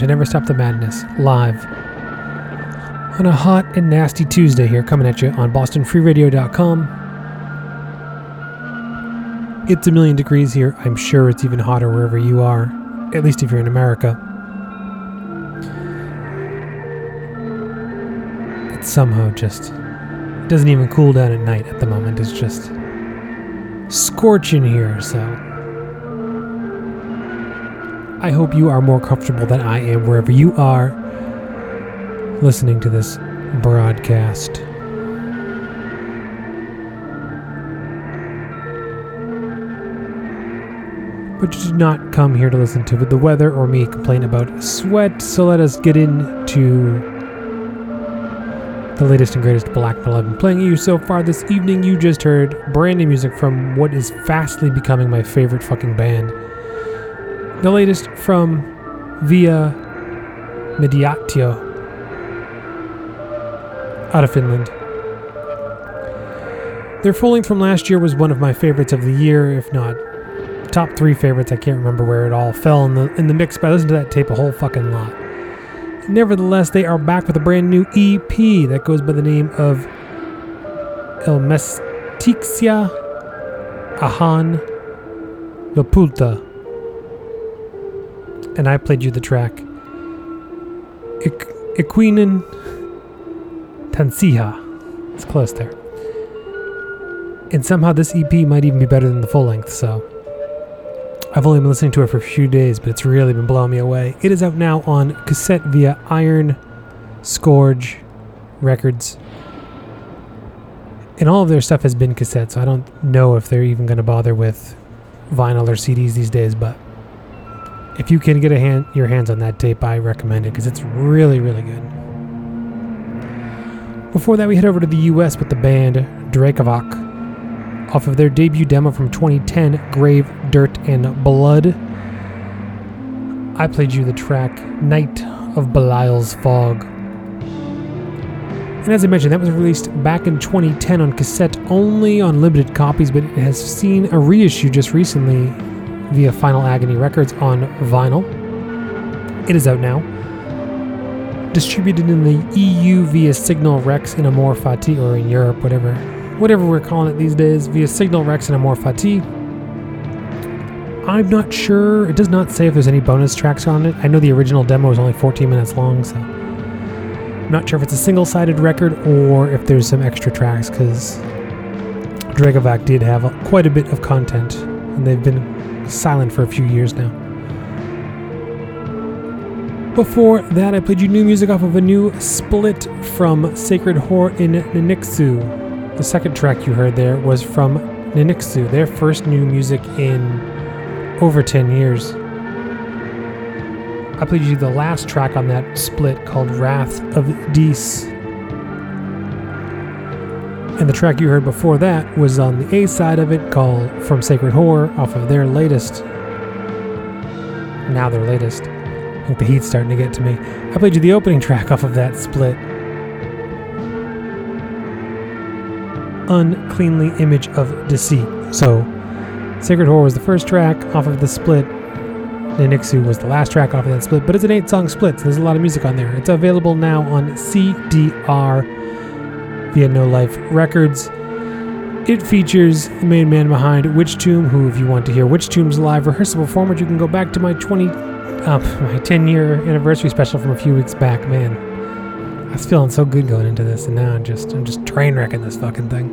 to Never Stop the Madness live on a hot and nasty Tuesday here, coming at you on BostonFreeRadio.com. It's a million degrees here. I'm sure it's even hotter wherever you are, at least if you're in America. It somehow just doesn't even cool down at night at the moment. It's just scorching here, so. I hope you are more comfortable than I am wherever you are listening to this broadcast. But you did not come here to listen to the weather or me complain about sweat, so let us get into the latest and greatest black metal I've been playing you so far this evening. You just heard brand new music from what is fastly becoming my favorite fucking band. The latest from Via Mediatio out of Finland. Their length from last year was one of my favorites of the year, if not top three favorites. I can't remember where it all fell in the in the mix, but I listened to that tape a whole fucking lot. Nevertheless, they are back with a brand new EP that goes by the name of El Mestixia Ahan Lopulta. And I played you the track Equinen Tansiha. It's close there. And somehow this EP might even be better than the full length, so I've only been listening to it for a few days, but it's really been blowing me away. It is out now on cassette via Iron Scourge Records. And all of their stuff has been cassette, so I don't know if they're even going to bother with vinyl or CDs these days, but if you can get a hand, your hands on that tape, I recommend it because it's really, really good. Before that, we head over to the US with the band Dracovac off of their debut demo from 2010, Grave, Dirt, and Blood. I played you the track Night of Belial's Fog. And as I mentioned, that was released back in 2010 on cassette only on limited copies, but it has seen a reissue just recently via Final Agony Records on vinyl. It is out now. Distributed in the EU via Signal Rex in Amor Fati, or in Europe, whatever whatever we're calling it these days, via Signal Rex and Amor Fati. I'm not sure. It does not say if there's any bonus tracks on it. I know the original demo is only 14 minutes long, so I'm not sure if it's a single sided record or if there's some extra tracks because Dragovac did have quite a bit of content and they've been silent for a few years now. Before that, I played you new music off of a new split from Sacred Whore in Ninixu. The second track you heard there was from Ninixu, their first new music in over 10 years. I played you the last track on that split called Wrath of Dis. And the track you heard before that was on the A side of it called From Sacred Horror off of their latest. Now their latest. I think the heat's starting to get to me. I played you the opening track off of that split uncleanly image of deceit. So, Sacred Horror was the first track off of the split. Ninixu was the last track off of that split, but it's an eight song split, so there's a lot of music on there. It's available now on CDR via No Life Records. It features the main man behind Witch Tomb, who, if you want to hear Witch Tomb's live rehearsal performance, you can go back to my 20, uh, my 10 year anniversary special from a few weeks back. Man, I was feeling so good going into this, and now I'm just I'm just train wrecking this fucking thing.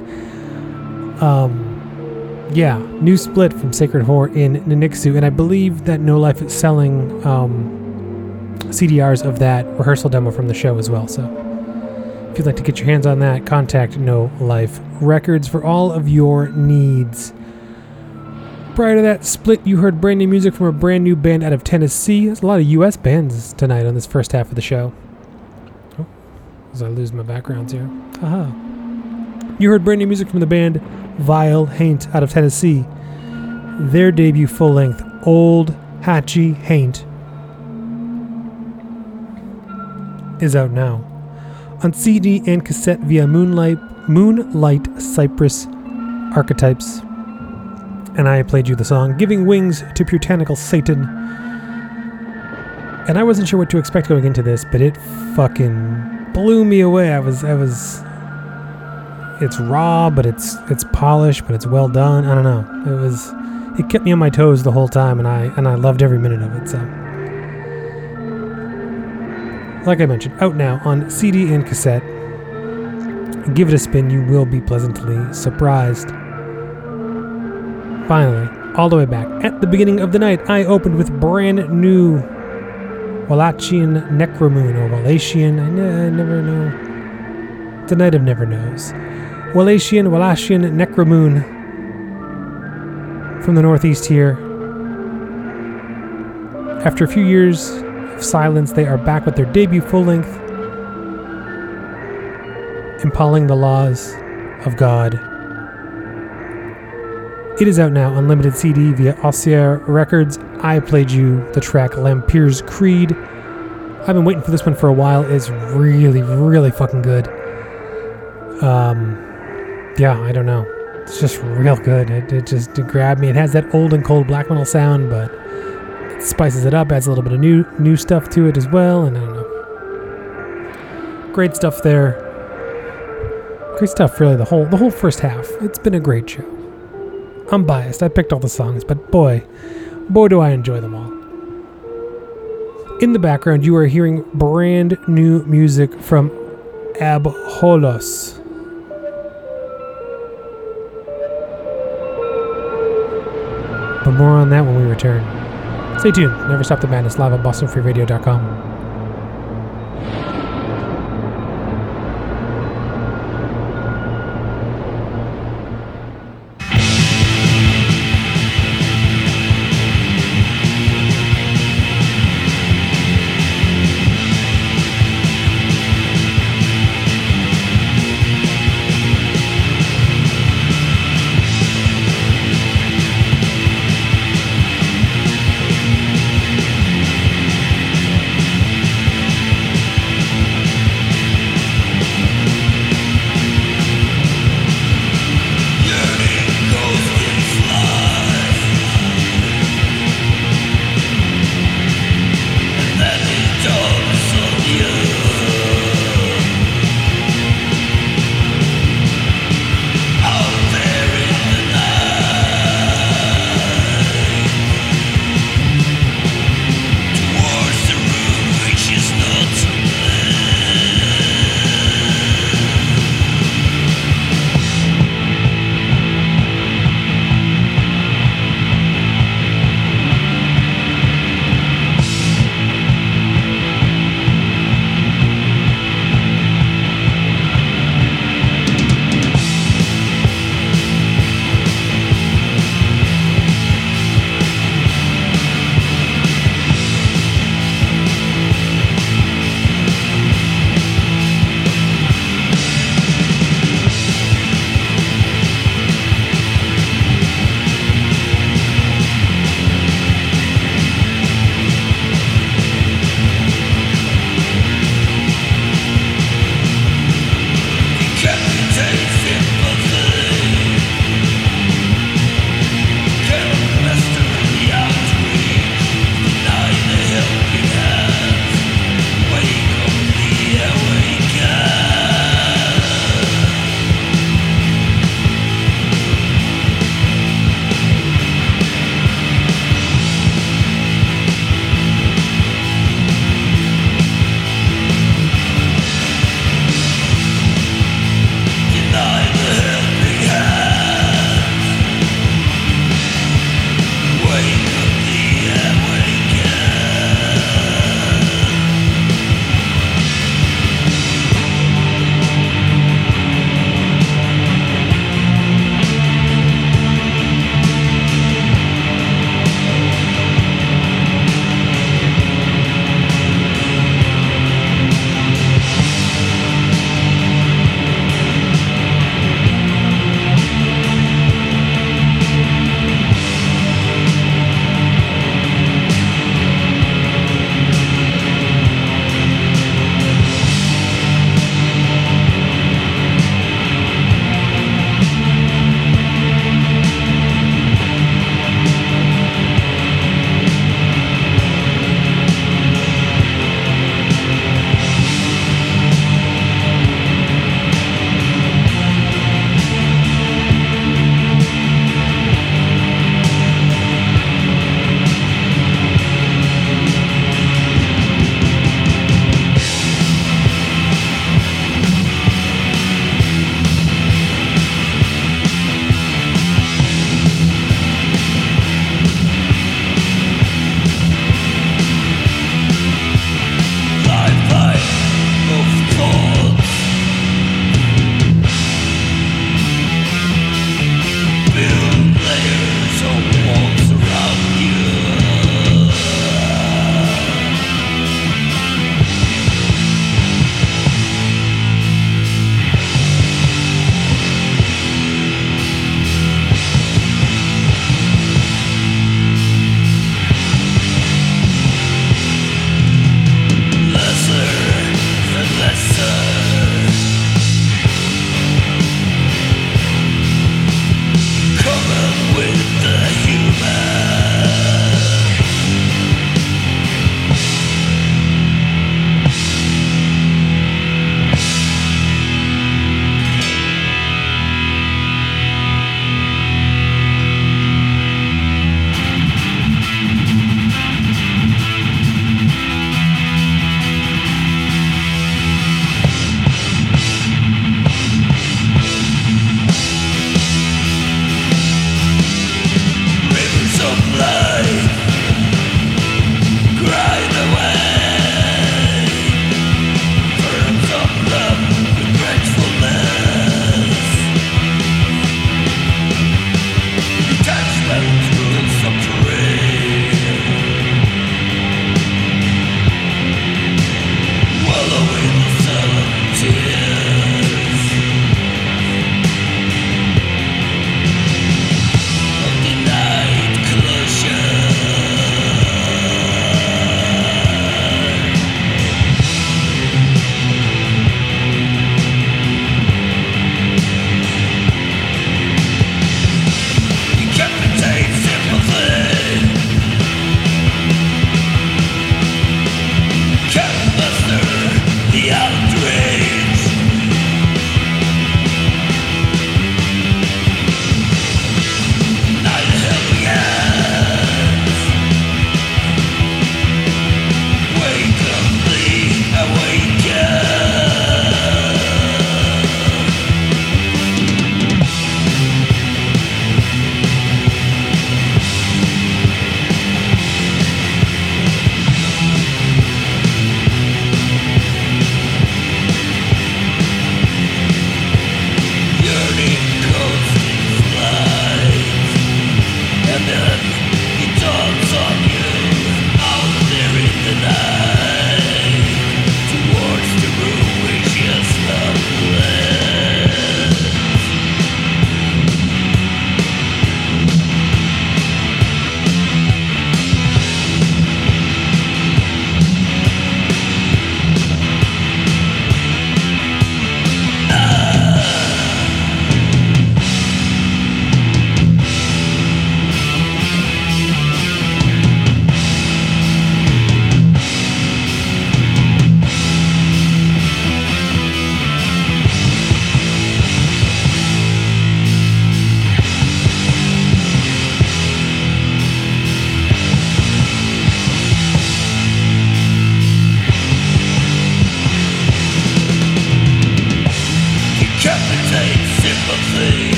Um, yeah, new split from Sacred Whore in Ninixu, and I believe that No Life is selling um, CDRs of that rehearsal demo from the show as well. So if you'd like to get your hands on that, contact No Life Records for all of your needs. Prior to that split, you heard brand new music from a brand new band out of Tennessee. There's a lot of U.S. bands tonight on this first half of the show oh, as I lose my backgrounds here. Haha. You heard brand new music from the band Vile Haint out of Tennessee. Their debut full length, Old Hatchy Haint, is out now. On CD and cassette via Moonlight, Moonlight Cypress Archetypes. And I played you the song Giving Wings to Puritanical Satan and I wasn't sure what to expect going into this, but it fucking blew me away. I was I was it's raw, but it's it's polished, but it's well done. I don't know. It was it kept me on my toes the whole time, and I and I loved every minute of it. So, like I mentioned, out now on CD and cassette. Give it a spin; you will be pleasantly surprised. Finally, all the way back at the beginning of the night, I opened with brand new Wallachian Necromoon or Wallachian. I, ne- I never know. The night of never knows. Wallachian, Wallachian Necromoon from the northeast here. After a few years of silence, they are back with their debut full length, Impaling the Laws of God. It is out now on limited CD via Aussier Records. I played you the track Lampier's Creed. I've been waiting for this one for a while. It's really, really fucking good. Um, yeah, I don't know. It's just real good. It, it just it grabbed me. It has that old and cold black metal sound, but spices it up, adds a little bit of new new stuff to it as well, and I don't know. Great stuff there. Great stuff, really. The whole the whole first half. It's been a great show. I'm biased. I picked all the songs, but boy, boy, do I enjoy them all. In the background, you are hearing brand new music from Abholos. But more on that when we return. Stay tuned. Never Stop the Madness live on BostonFreeRadio.com.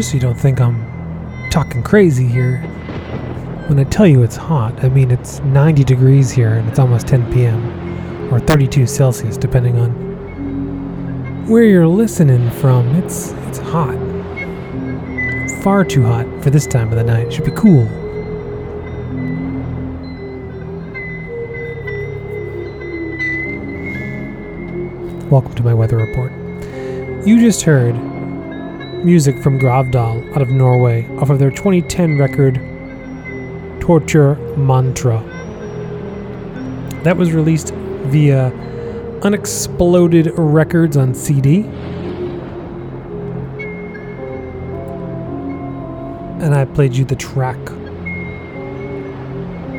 just so you don't think I'm talking crazy here, when I tell you it's hot, I mean it's 90 degrees here and it's almost 10 p.m. or 32 Celsius, depending on where you're listening from. It's it's hot, far too hot for this time of the night. It should be cool. Welcome to my weather report. You just heard music from Gravdal out of Norway off of their 2010 record Torture Mantra. That was released via Unexploded Records on CD. And I played you the track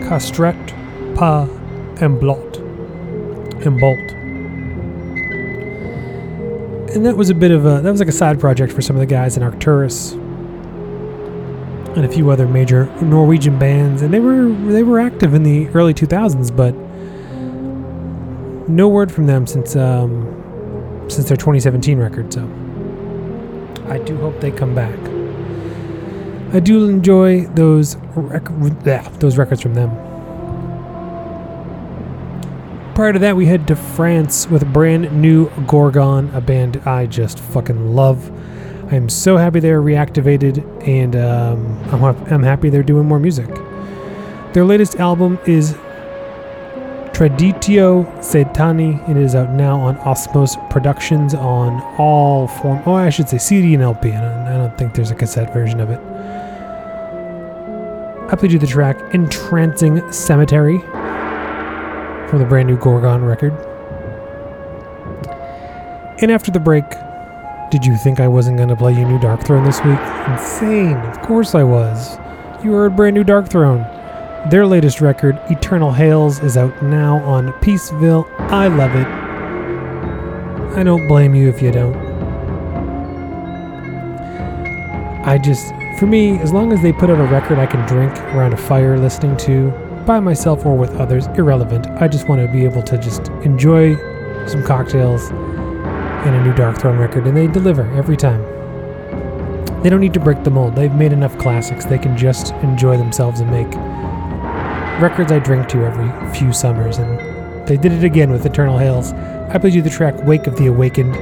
Castret Pa Emblot. Embolt and that was a bit of a that was like a side project for some of the guys in Arcturus and a few other major Norwegian bands, and they were they were active in the early 2000s, but no word from them since um, since their 2017 record. So I do hope they come back. I do enjoy those rec- those records from them. Prior to that, we head to France with brand new Gorgon, a band I just fucking love. I am so happy they're reactivated, and um, I'm, I'm happy they're doing more music. Their latest album is Traditio Satani. It is out now on Osmose Productions on all form. Oh, I should say CD and LP. Don't, I don't think there's a cassette version of it. I played you the track Entrancing Cemetery from the brand new Gorgon record. And after the break, did you think I wasn't going to play you new Darkthrone this week? Insane. Of course I was. You heard brand new Darkthrone. Their latest record, Eternal Hails, is out now on Peaceville. I love it. I don't blame you if you don't. I just, for me, as long as they put out a record I can drink around a fire listening to, by myself or with others, irrelevant. I just want to be able to just enjoy some cocktails and a new Darkthrone record, and they deliver every time. They don't need to break the mold. They've made enough classics. They can just enjoy themselves and make records I drink to every few summers, and they did it again with Eternal Hails. I played you the track Wake of the Awakened.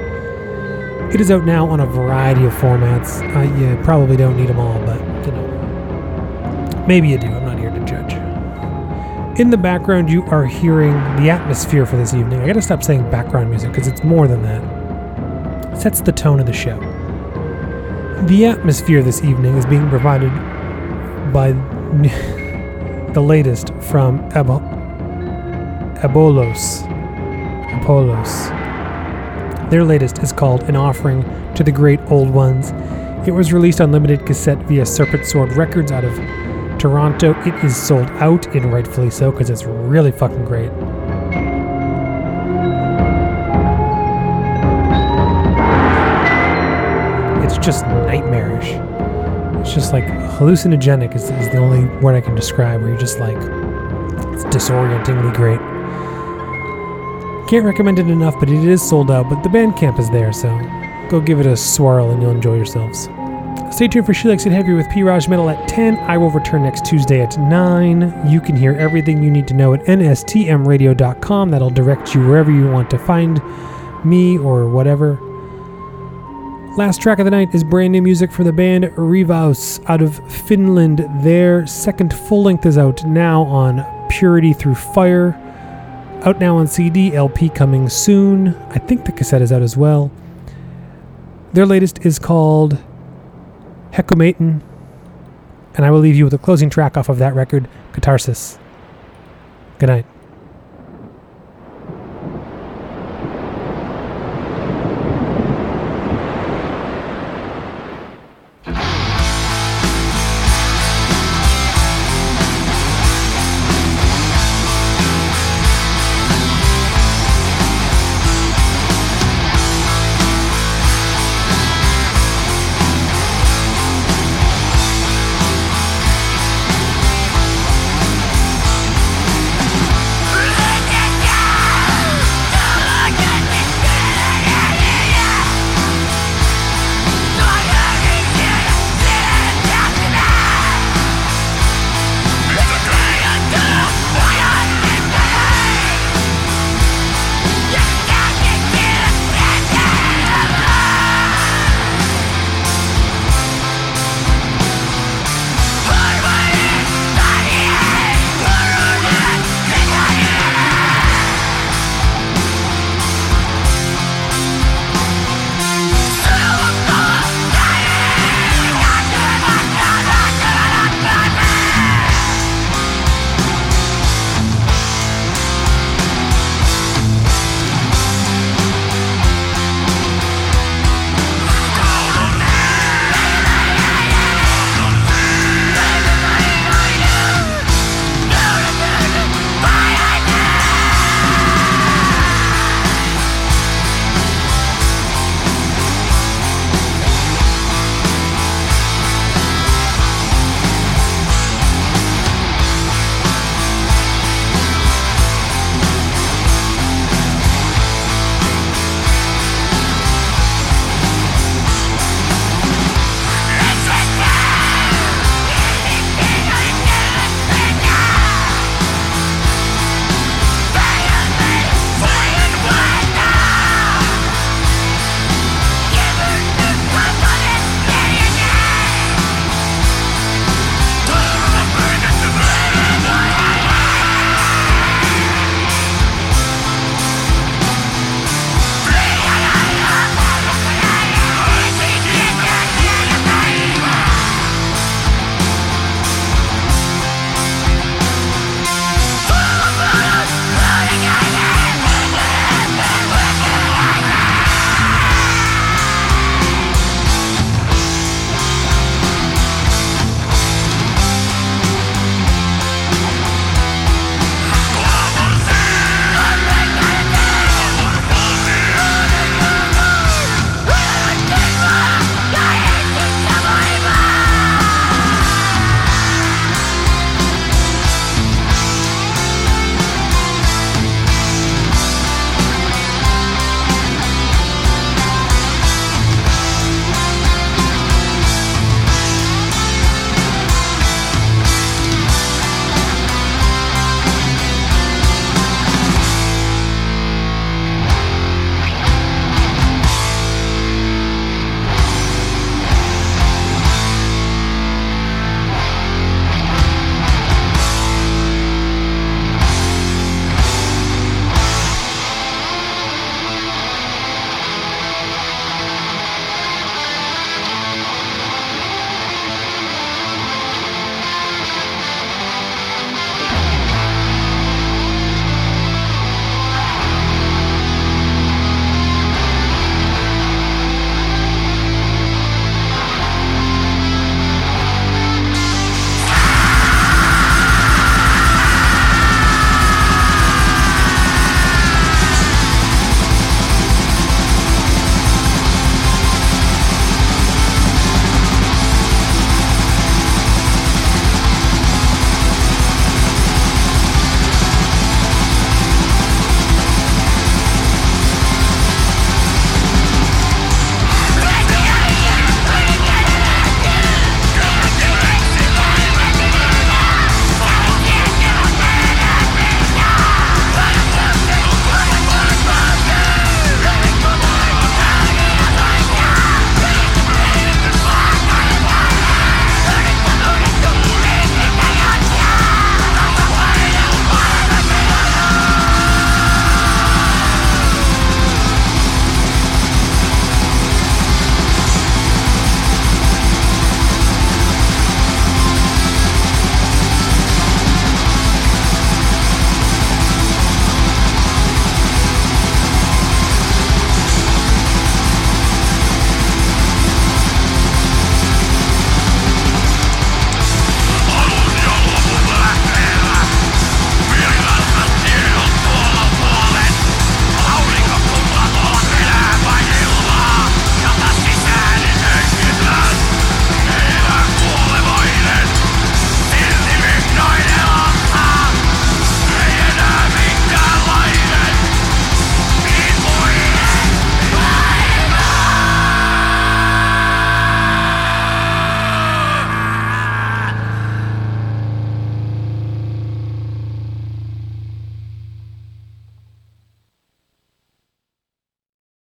It is out now on a variety of formats. Uh, you probably don't need them all, but you know, maybe you do. In the background, you are hearing the atmosphere for this evening. I gotta stop saying background music because it's more than that. It sets the tone of the show. The atmosphere this evening is being provided by the latest from Ebo- Ebolos. Apolos. Their latest is called An Offering to the Great Old Ones. It was released on limited cassette via Serpent Sword Records out of Toronto. It is sold out, and rightfully so, because it's really fucking great. It's just nightmarish. It's just like hallucinogenic is, is the only word I can describe, where you're just like, it's disorientingly great. Can't recommend it enough, but it is sold out. But the Bandcamp is there, so go give it a swirl and you'll enjoy yourselves. Stay tuned for She Likes It Heavy with P. Raj Metal at 10. I will return next Tuesday at 9. You can hear everything you need to know at nstmradio.com. That'll direct you wherever you want to find me or whatever. Last track of the night is brand new music from the band Rivaus out of Finland. Their second full length is out now on Purity Through Fire. Out now on CD, LP coming soon. I think the cassette is out as well. Their latest is called Hecumaton. And I will leave you with a closing track off of that record, Catharsis. Good night.